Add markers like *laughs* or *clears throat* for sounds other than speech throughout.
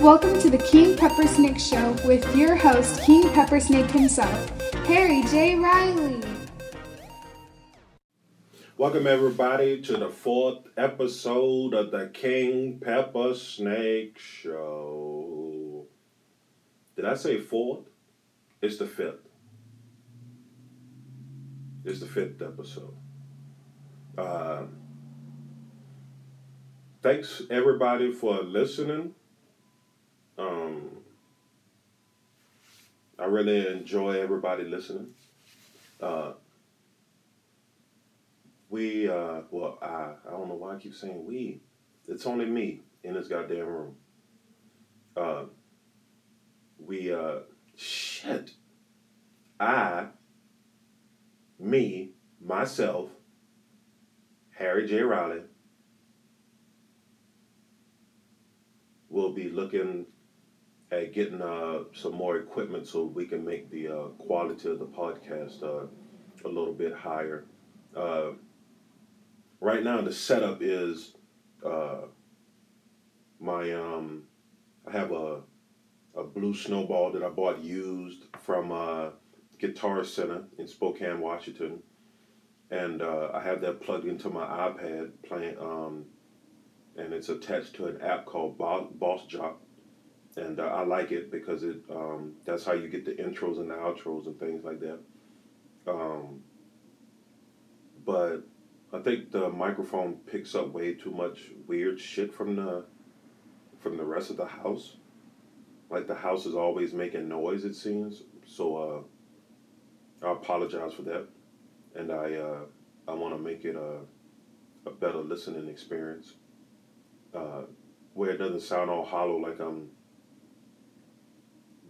Welcome to the King Pepper Snake Show with your host, King Pepper Snake himself, Harry J. Riley. Welcome, everybody, to the fourth episode of the King Pepper Snake Show. Did I say fourth? It's the fifth. It's the fifth episode. Uh, thanks, everybody, for listening. Um, I really enjoy everybody listening. Uh, we, uh, well, I, I don't know why I keep saying we. It's only me in this goddamn room. Uh, we, uh, shit. I, me, myself, Harry J. Riley, will be looking at getting uh, some more equipment so we can make the uh, quality of the podcast uh, a little bit higher. Uh, right now, the setup is uh, my um, I have a a blue snowball that I bought used from uh, Guitar Center in Spokane, Washington, and I have that plugged into my iPad playing. Um, and it's attached to an app called Boss Jock and uh, I like it because it um, that's how you get the intros and the outros and things like that. Um, but I think the microphone picks up way too much weird shit from the from the rest of the house. Like the house is always making noise. It seems so. Uh, I apologize for that, and I uh, I want to make it a a better listening experience. Uh, where it doesn't sound all hollow like I'm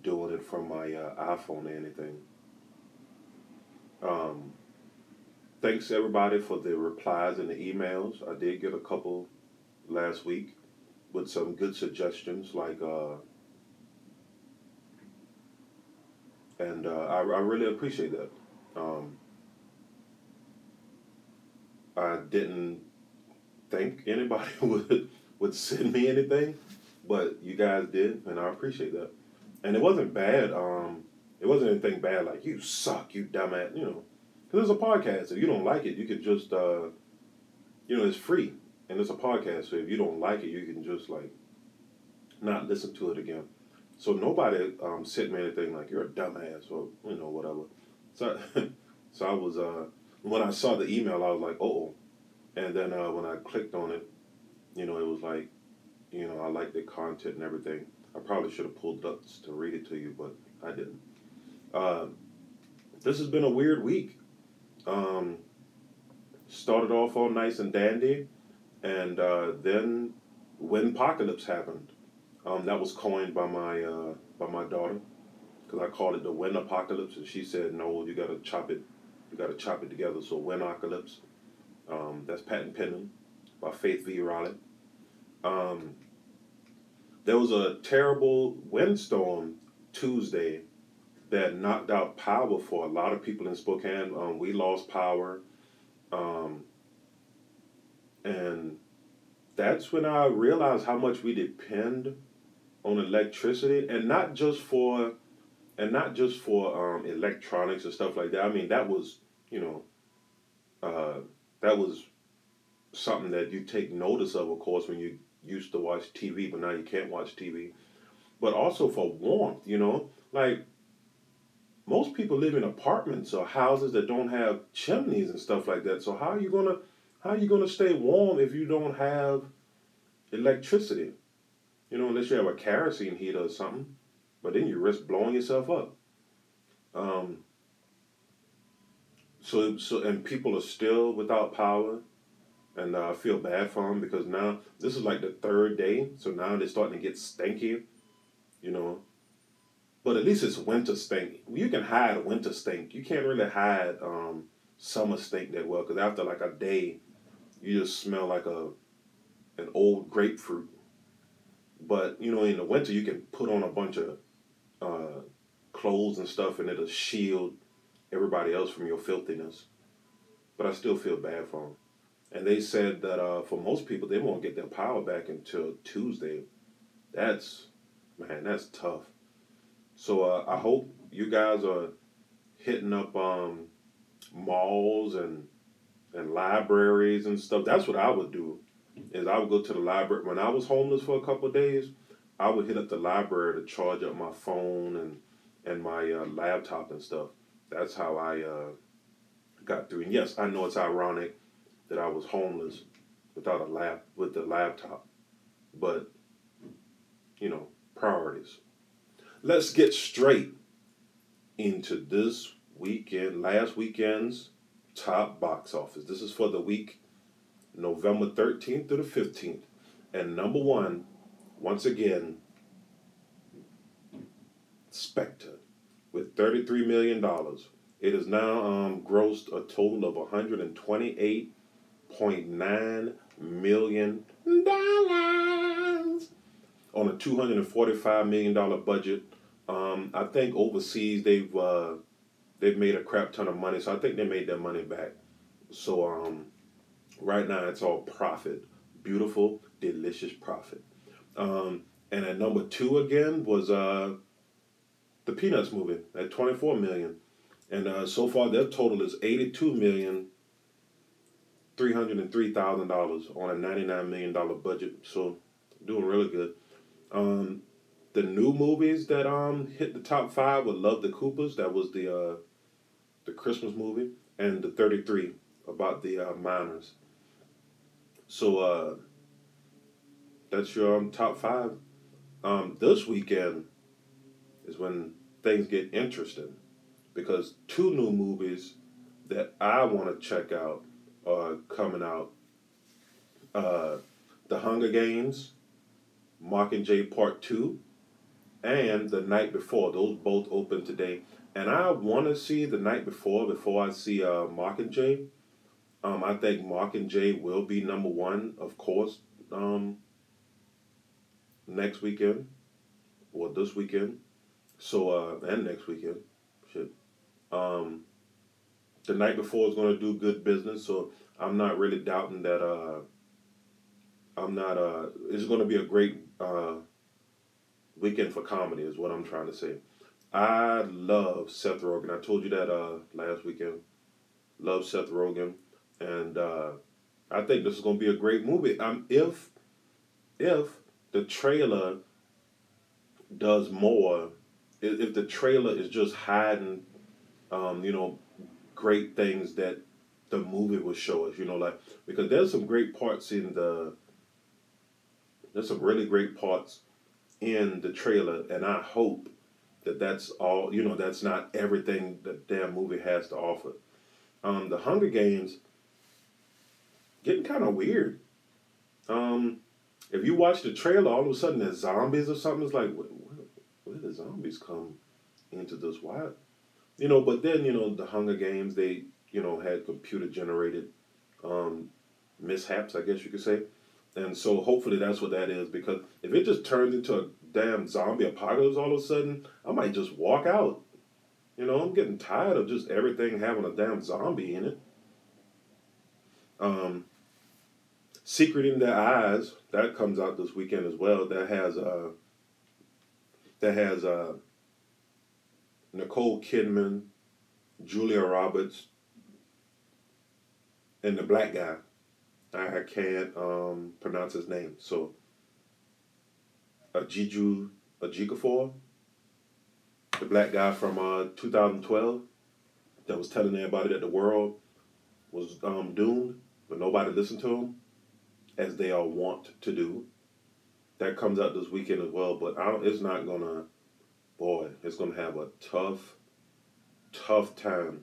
doing it from my uh, iPhone or anything. Um, thanks everybody for the replies and the emails. I did get a couple last week with some good suggestions, like, uh, and uh, I, I really appreciate that. Um, I didn't think anybody *laughs* would would send me anything, but you guys did, and I appreciate that and it wasn't bad. Um, it wasn't anything bad like you suck, you dumbass, you know. Because it's a podcast. If you don't like it, you could just, uh, you know, it's free and it's a podcast. So if you don't like it, you can just like not listen to it again. So nobody um, sent me anything like you're a dumbass or you know whatever. So *laughs* so I was uh, when I saw the email, I was like, oh, and then uh, when I clicked on it, you know, it was like, you know, I like the content and everything. I probably should have pulled up to read it to you, but I didn't. Uh, this has been a weird week. Um, started off all nice and dandy, and uh, then Windocolypse happened, um, that was coined by my uh, by my daughter, because I called it the wind apocalypse, and she said, "No, you got to chop it, you got to chop it together." So Windocolypse, um, that's patent pending by Faith V. Riley. Um, there was a terrible windstorm Tuesday that knocked out power for a lot of people in Spokane. Um, we lost power. Um, and that's when I realized how much we depend on electricity and not just for and not just for um, electronics and stuff like that. I mean that was, you know, uh, that was something that you take notice of, of course, when you used to watch TV, but now you can't watch TV. But also for warmth, you know, like most people live in apartments or houses that don't have chimneys and stuff like that. So how are you gonna how are you gonna stay warm if you don't have electricity? You know, unless you have a kerosene heater or something. But then you risk blowing yourself up. Um, so so and people are still without power and uh, I feel bad for them because now this is like the third day, so now they're starting to get stinky, you know. But at least it's winter stink. You can hide winter stink. You can't really hide um, summer stink that well because after like a day, you just smell like a an old grapefruit. But you know, in the winter, you can put on a bunch of uh, clothes and stuff, and it'll shield everybody else from your filthiness. But I still feel bad for them. And they said that uh, for most people, they won't get their power back until Tuesday. That's Man, that's tough. So uh, I hope you guys are hitting up um, malls and and libraries and stuff. That's what I would do. Is I would go to the library when I was homeless for a couple days. I would hit up the library to charge up my phone and and my uh, laptop and stuff. That's how I uh, got through. And yes, I know it's ironic that I was homeless without a lap with the laptop, but you know priorities. Let's get straight into this weekend, last weekend's top box office. This is for the week November 13th to the 15th. And number one, once again, Spectre with $33 million. It has now um, grossed a total of $128.9 million on a $245 million budget. Um, I think overseas they've uh, they've made a crap ton of money, so I think they made their money back. So um, right now it's all profit, beautiful, delicious profit. Um, and at number two again was uh, the Peanuts movie at twenty four million, and uh, so far their total is eighty two million. Three hundred and three thousand dollars on a ninety nine million dollar budget, so doing really good. Um, the new movies that um hit the top five were Love the Coopers. That was the uh, the Christmas movie, and the Thirty Three about the uh, miners. So uh, that's your um, top five. Um, this weekend is when things get interesting because two new movies that I want to check out are coming out. Uh, the Hunger Games, Mockingjay Part Two, and The Night Before. Those both open today, and I want to see The Night Before before I see uh, Mockingjay. Um, I think Mockingjay will be number one, of course, um, next weekend or this weekend. So uh, and next weekend, shit. Um, the night before is going to do good business, so I'm not really doubting that. Uh, I'm not. Uh, it's going to be a great uh, weekend for comedy, is what I'm trying to say. I love Seth Rogen. I told you that uh, last weekend. Love Seth Rogen, and uh, I think this is going to be a great movie. Um, if if the trailer does more, if, if the trailer is just hiding, um, you know, great things that the movie will show us, you know, like because there's some great parts in the there's some really great parts in the trailer, and I hope that that's all. You know, that's not everything that damn movie has to offer. Um, the Hunger Games getting kind of weird. Um, if you watch the trailer, all of a sudden there's zombies or something. It's like, where, where, where did zombies come into this? Why? You know, but then you know the Hunger Games they you know had computer generated um, mishaps, I guess you could say. And so hopefully that's what that is because if it just turns into a damn zombie apocalypse all of a sudden, I might just walk out. You know, I'm getting tired of just everything having a damn zombie in it. Um, Secret in Their Eyes that comes out this weekend as well. That has uh, that has uh, Nicole Kidman, Julia Roberts, and the black guy. I can't um, pronounce his name. So, Ajiju Ejiofor, the black guy from uh, 2012 that was telling everybody that the world was um, doomed, but nobody listened to him, as they are wont to do. That comes out this weekend as well, but it's not gonna, boy, it's gonna have a tough, tough time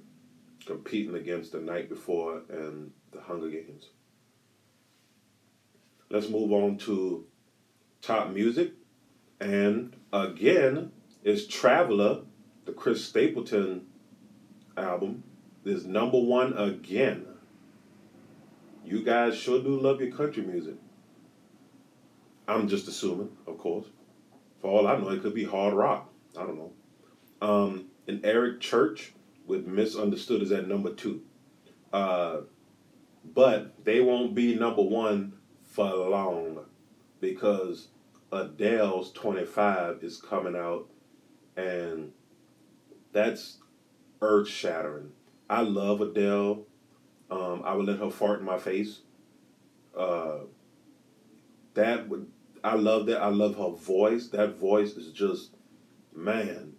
competing against the night before and the Hunger Games. Let's move on to top music. And again, it's Traveller, the Chris Stapleton album, is number one again. You guys sure do love your country music. I'm just assuming, of course. For all I know, it could be hard rock. I don't know. Um, and Eric Church with Misunderstood is at number two. Uh, but they won't be number one for long because Adele's 25 is coming out, and that's earth shattering. I love Adele. Um, I would let her fart in my face. Uh, that would I love that. I love her voice. That voice is just man.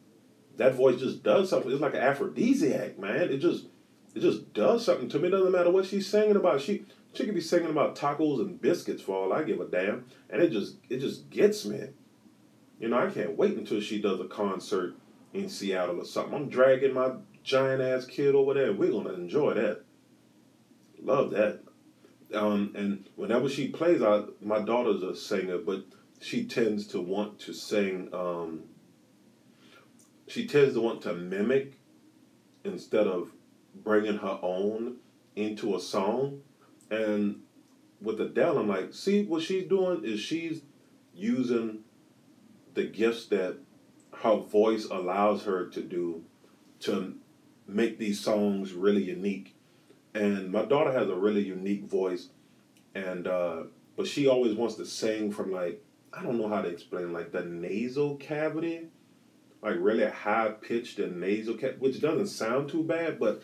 That voice just does something. It's like an aphrodisiac, man. It just it just does something to me. It doesn't matter what she's singing about. She she could be singing about tacos and biscuits for all I give a damn. And it just it just gets me. You know, I can't wait until she does a concert in Seattle or something. I'm dragging my giant ass kid over there. We're gonna enjoy that. Love that. Um, and whenever she plays, I my daughter's a singer, but she tends to want to sing. Um, she tends to want to mimic instead of bringing her own into a song. And with Adele, I'm like, see what she's doing is she's using the gifts that her voice allows her to do to make these songs really unique. And my daughter has a really unique voice, and uh, but she always wants to sing from like I don't know how to explain like the nasal cavity, like really high pitched and nasal which doesn't sound too bad, but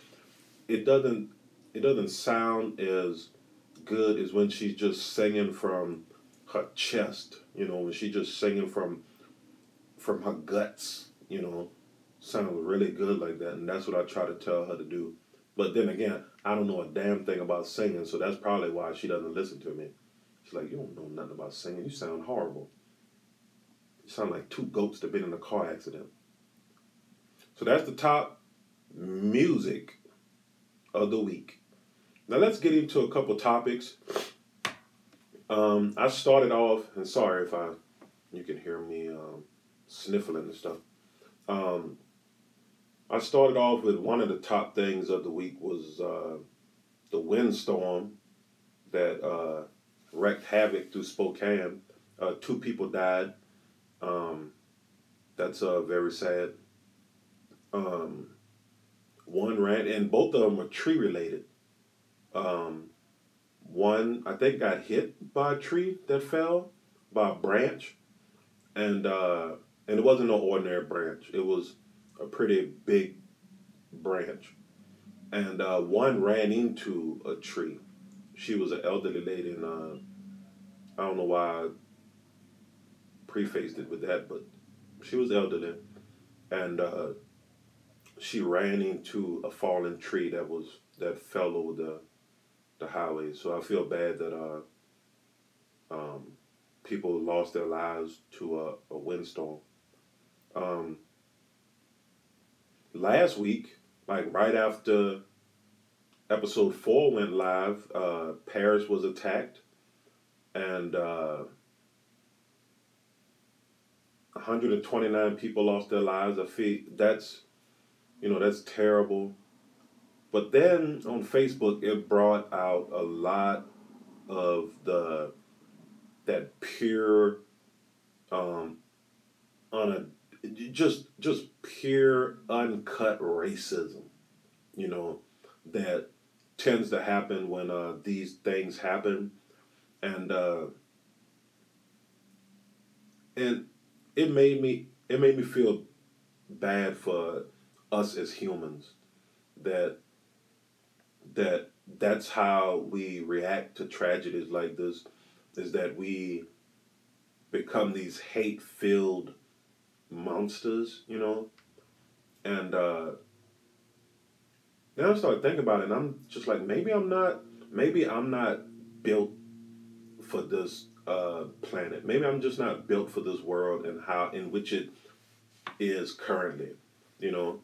it doesn't it doesn't sound as good as when she's just singing from her chest. You know, when she's just singing from from her guts. You know, sounds really good like that, and that's what I try to tell her to do. But then again, I don't know a damn thing about singing, so that's probably why she doesn't listen to me. She's like, "You don't know nothing about singing. You sound horrible. Sound like two goats that been in a car accident." So that's the top music of the week. Now let's get into a couple topics. Um, I started off, and sorry if I, you can hear me um, sniffling and stuff. Um, I started off with one of the top things of the week was uh, the windstorm that uh, wreaked havoc through Spokane. Uh, two people died. Um, that's uh, very sad. Um, one ran, and both of them were tree related. Um, one, I think, got hit by a tree that fell by a branch, and uh, and it wasn't no ordinary branch. It was a pretty big branch, and uh, one ran into a tree. She was an elderly lady, and uh, I don't know why prefaced it with that, but she was elderly, and uh, she ran into a fallen tree that was that fell over the the highway. So I feel bad that uh, um, people lost their lives to a, a windstorm. Um, last week, like right after episode four went live, uh, Paris was attacked, and uh, 129 people lost their lives. I feel that's you know, that's terrible. But then on Facebook, it brought out a lot of the that pure, um, on a just just pure uncut racism, you know, that tends to happen when uh, these things happen, and uh, and it made me it made me feel bad for us as humans that that that's how we react to tragedies like this is that we become these hate filled monsters, you know? And uh then I started thinking about it and I'm just like maybe I'm not maybe I'm not built for this uh planet. Maybe I'm just not built for this world and how in which it is currently. You know,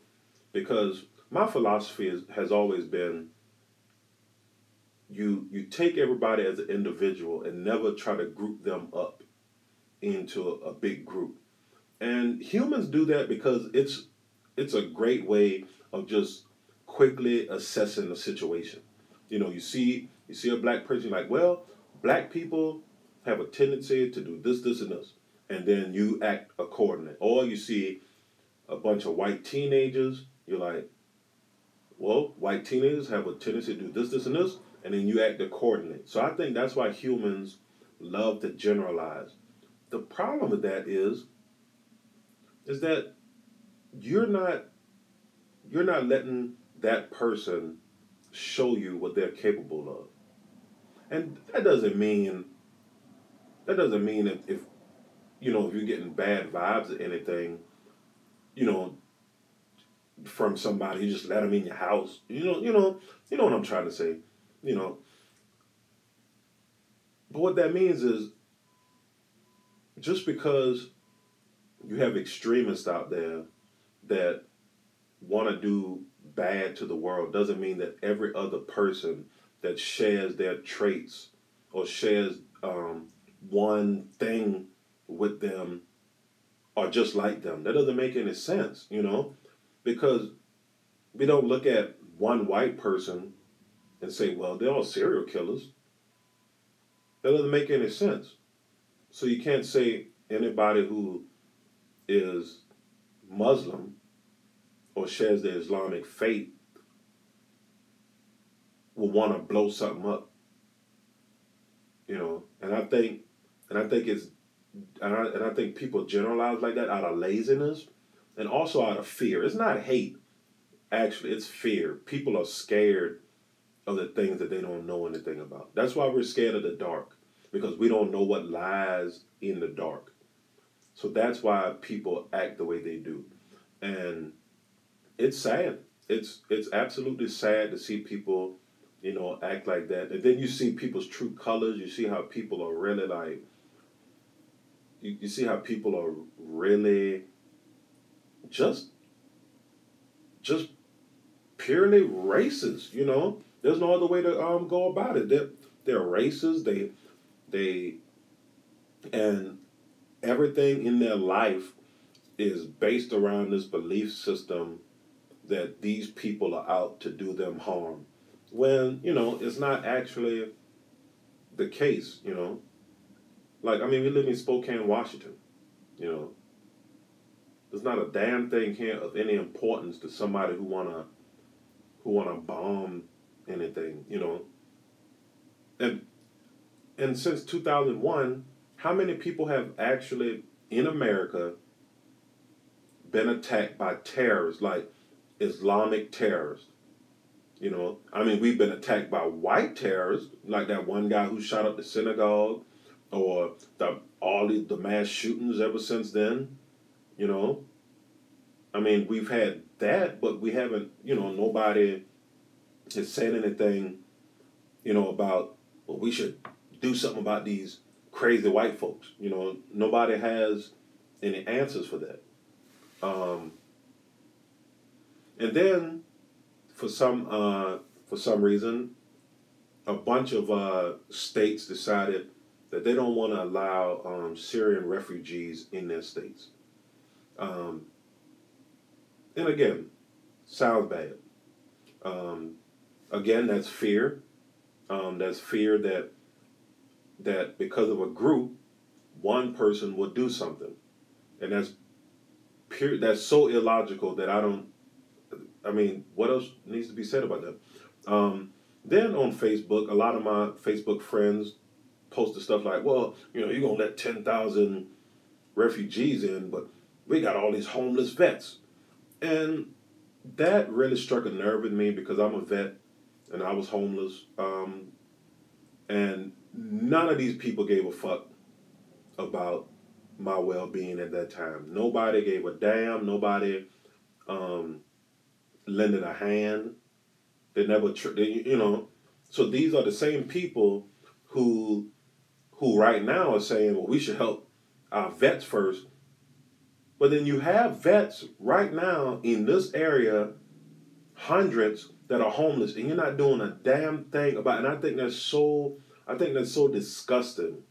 because my philosophy is, has always been you you take everybody as an individual and never try to group them up into a, a big group and humans do that because it's it's a great way of just quickly assessing the situation you know you see you see a black person like well black people have a tendency to do this this and this and then you act accordingly or you see a bunch of white teenagers you're like, well, white teenagers have a tendency to do this, this, and this, and then you act accordingly. So I think that's why humans love to generalize. the problem with that is is that you're not you're not letting that person show you what they're capable of. And that doesn't mean that doesn't mean if, if you know if you're getting bad vibes or anything, you know, from somebody, you just let them in your house. You know, you know, you know what I'm trying to say. You know. But what that means is just because you have extremists out there that want to do bad to the world doesn't mean that every other person that shares their traits or shares um, one thing with them are just like them. That doesn't make any sense, you know, because we don't look at one white person and say, well, they're all serial killers. That doesn't make any sense. So you can't say anybody who is Muslim or shares the Islamic faith will want to blow something up. You know, and I think, and I think it's, and I, and I think people generalize like that out of laziness, and also out of fear. It's not hate, actually. It's fear. People are scared of the things that they don't know anything about. That's why we're scared of the dark because we don't know what lies in the dark. So that's why people act the way they do. And it's sad. It's it's absolutely sad to see people, you know, act like that. And then you see people's true colors. You see how people are really like you, you see how people are really just just purely racist, you know. There's no other way to um go about it. They're they're racist, they they and everything in their life is based around this belief system that these people are out to do them harm when you know it's not actually the case you know. Like i mean we live in spokane washington you know. There's not a damn thing here of any importance to somebody who wanna who wanna bomb anything you know. And and since 2001, how many people have actually in America been attacked by terrorists, like Islamic terrorists? You know, I mean, we've been attacked by white terrorists, like that one guy who shot up the synagogue, or the all the, the mass shootings ever since then. You know, I mean, we've had that, but we haven't. You know, nobody has said anything. You know about well, we should do something about these crazy white folks. You know, nobody has any answers for that. Um, and then, for some uh, for some reason, a bunch of uh, states decided that they don't want to allow um, Syrian refugees in their states. Um, and again, sounds bad. Um, again, that's fear. Um, that's fear that that because of a group, one person will do something, and that's pure. That's so illogical that I don't. I mean, what else needs to be said about that? Um, then on Facebook, a lot of my Facebook friends posted stuff like, "Well, you know, you're gonna let ten thousand refugees in, but we got all these homeless vets," and that really struck a nerve with me because I'm a vet and I was homeless. Um, and none of these people gave a fuck about my well being at that time. Nobody gave a damn. Nobody um, lended a hand. They never, tr- they, you know. So these are the same people who, who right now are saying, well, we should help our vets first. But then you have vets right now in this area, hundreds that are homeless, and you're not doing a damn thing about. It. And I think that's so I think that's so disgusting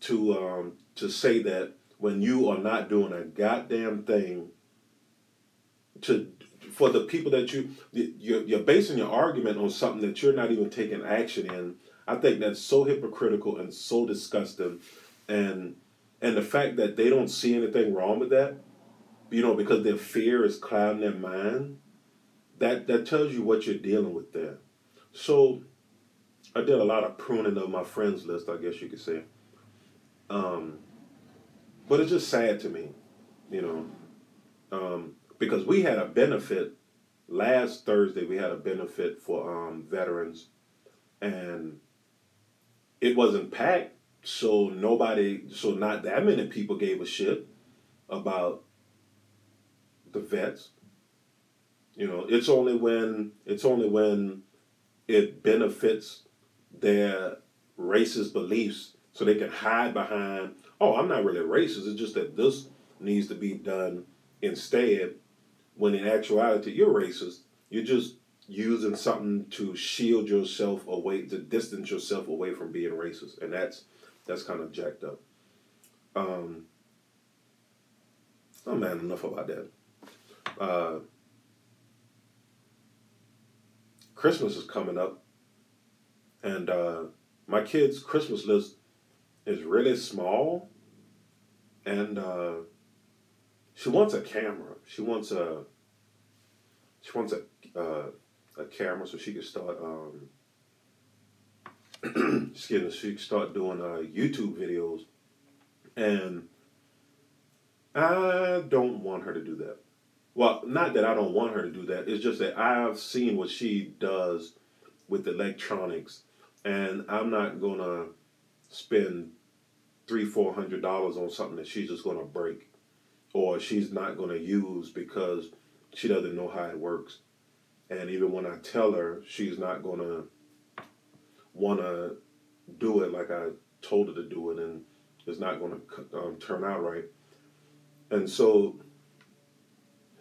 to um, to say that when you are not doing a goddamn thing to for the people that you you're, you're basing your argument on something that you're not even taking action in. I think that's so hypocritical and so disgusting, and and the fact that they don't see anything wrong with that, you know, because their fear is clouding their mind. That that tells you what you're dealing with there. So I did a lot of pruning of my friends list, I guess you could say. Um, but it's just sad to me, you know, um, because we had a benefit last Thursday. We had a benefit for um, veterans, and it wasn't packed, so nobody, so not that many people gave a shit about the vets. You know, it's only when it's only when it benefits their racist beliefs so they can hide behind, oh, I'm not really racist, it's just that this needs to be done instead, when in actuality you're racist. You're just using something to shield yourself away, to distance yourself away from being racist. And that's that's kind of jacked up. Um, oh man, enough about that. Uh, Christmas is coming up, and uh, my kids' Christmas list is really small, and uh, she wants a camera. She wants a she wants a uh, a camera so she can start um, *clears throat* excuse me, she can start doing uh, YouTube videos, and I don't want her to do that. Well, not that I don't want her to do that. It's just that I've seen what she does with electronics, and I'm not gonna spend three, four hundred dollars on something that she's just gonna break, or she's not gonna use because she doesn't know how it works. And even when I tell her, she's not gonna wanna do it like I told her to do it, and it's not gonna um, turn out right. And so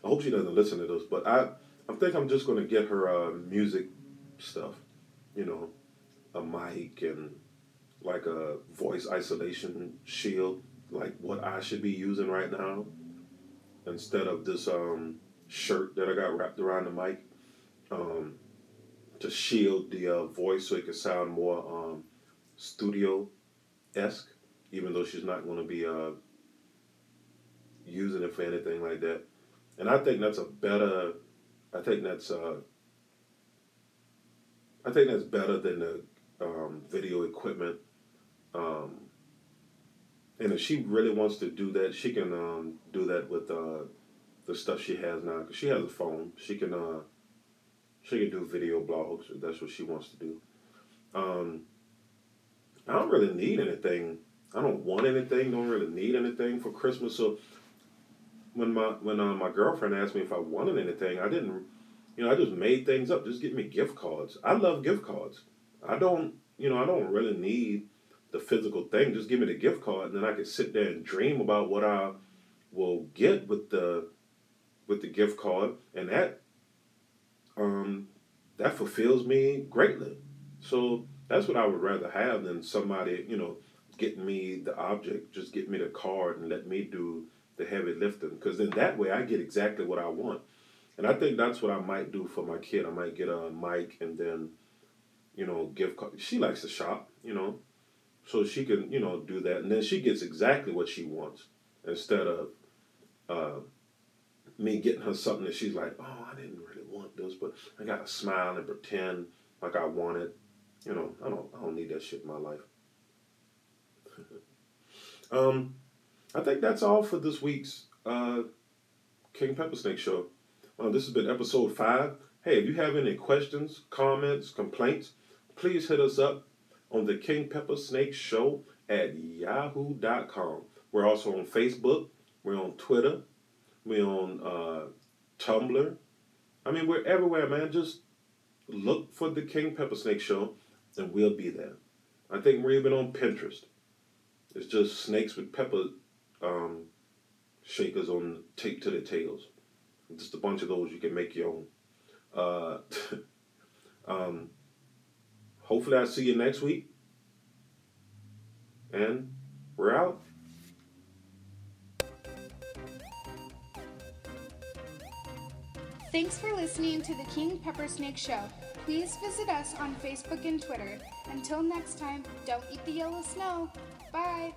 I hope she doesn't listen to this, but I I think I'm just gonna get her uh, music stuff, you know, a mic and like a voice isolation shield, like what I should be using right now, instead of this um, shirt that I got wrapped around the mic, um, to shield the uh, voice so it could sound more um, studio esque, even though she's not going to be uh, using it for anything like that. And I think that's a better. I think that's. Uh, I think that's better than the um, video equipment. Um, and if she really wants to do that, she can um, do that with uh, the stuff she has now. Cause she has a phone. She can. Uh, she can do video blogs if that's what she wants to do. Um, I don't really need anything. I don't want anything. Don't really need anything for Christmas. So when my when uh, my girlfriend asked me if I wanted anything, I didn't. You know, I just made things up. Just give me gift cards. I love gift cards. I don't. You know, I don't really need the physical thing. Just give me the gift card, and then I can sit there and dream about what I will get with the with the gift card, and that um, that fulfills me greatly. So that's what I would rather have than somebody, you know, getting me the object. Just get me the card and let me do the heavy lifting because then that way I get exactly what I want. And I think that's what I might do for my kid. I might get a mic and then, you know, card. She likes to shop, you know, so she can, you know, do that. And then she gets exactly what she wants instead of uh, me getting her something that she's like, oh, I didn't really want this, but I got to smile and pretend like I want it. You know, I don't, I don't need that shit in my life. *laughs* um, I think that's all for this week's uh, King Pepper Snake show. Uh, this has been episode five. Hey, if you have any questions, comments, complaints, please hit us up on the King Pepper Snake Show at yahoo.com. We're also on Facebook. We're on Twitter. We're on uh, Tumblr. I mean, we're everywhere, man. Just look for the King Pepper Snake Show and we'll be there. I think we're even on Pinterest. It's just snakes with pepper um, shakers on tape to their tails. Just a bunch of those you can make your own. Uh, *laughs* um, hopefully, I'll see you next week. And we're out. Thanks for listening to the King Pepper Snake Show. Please visit us on Facebook and Twitter. Until next time, don't eat the yellow snow. Bye.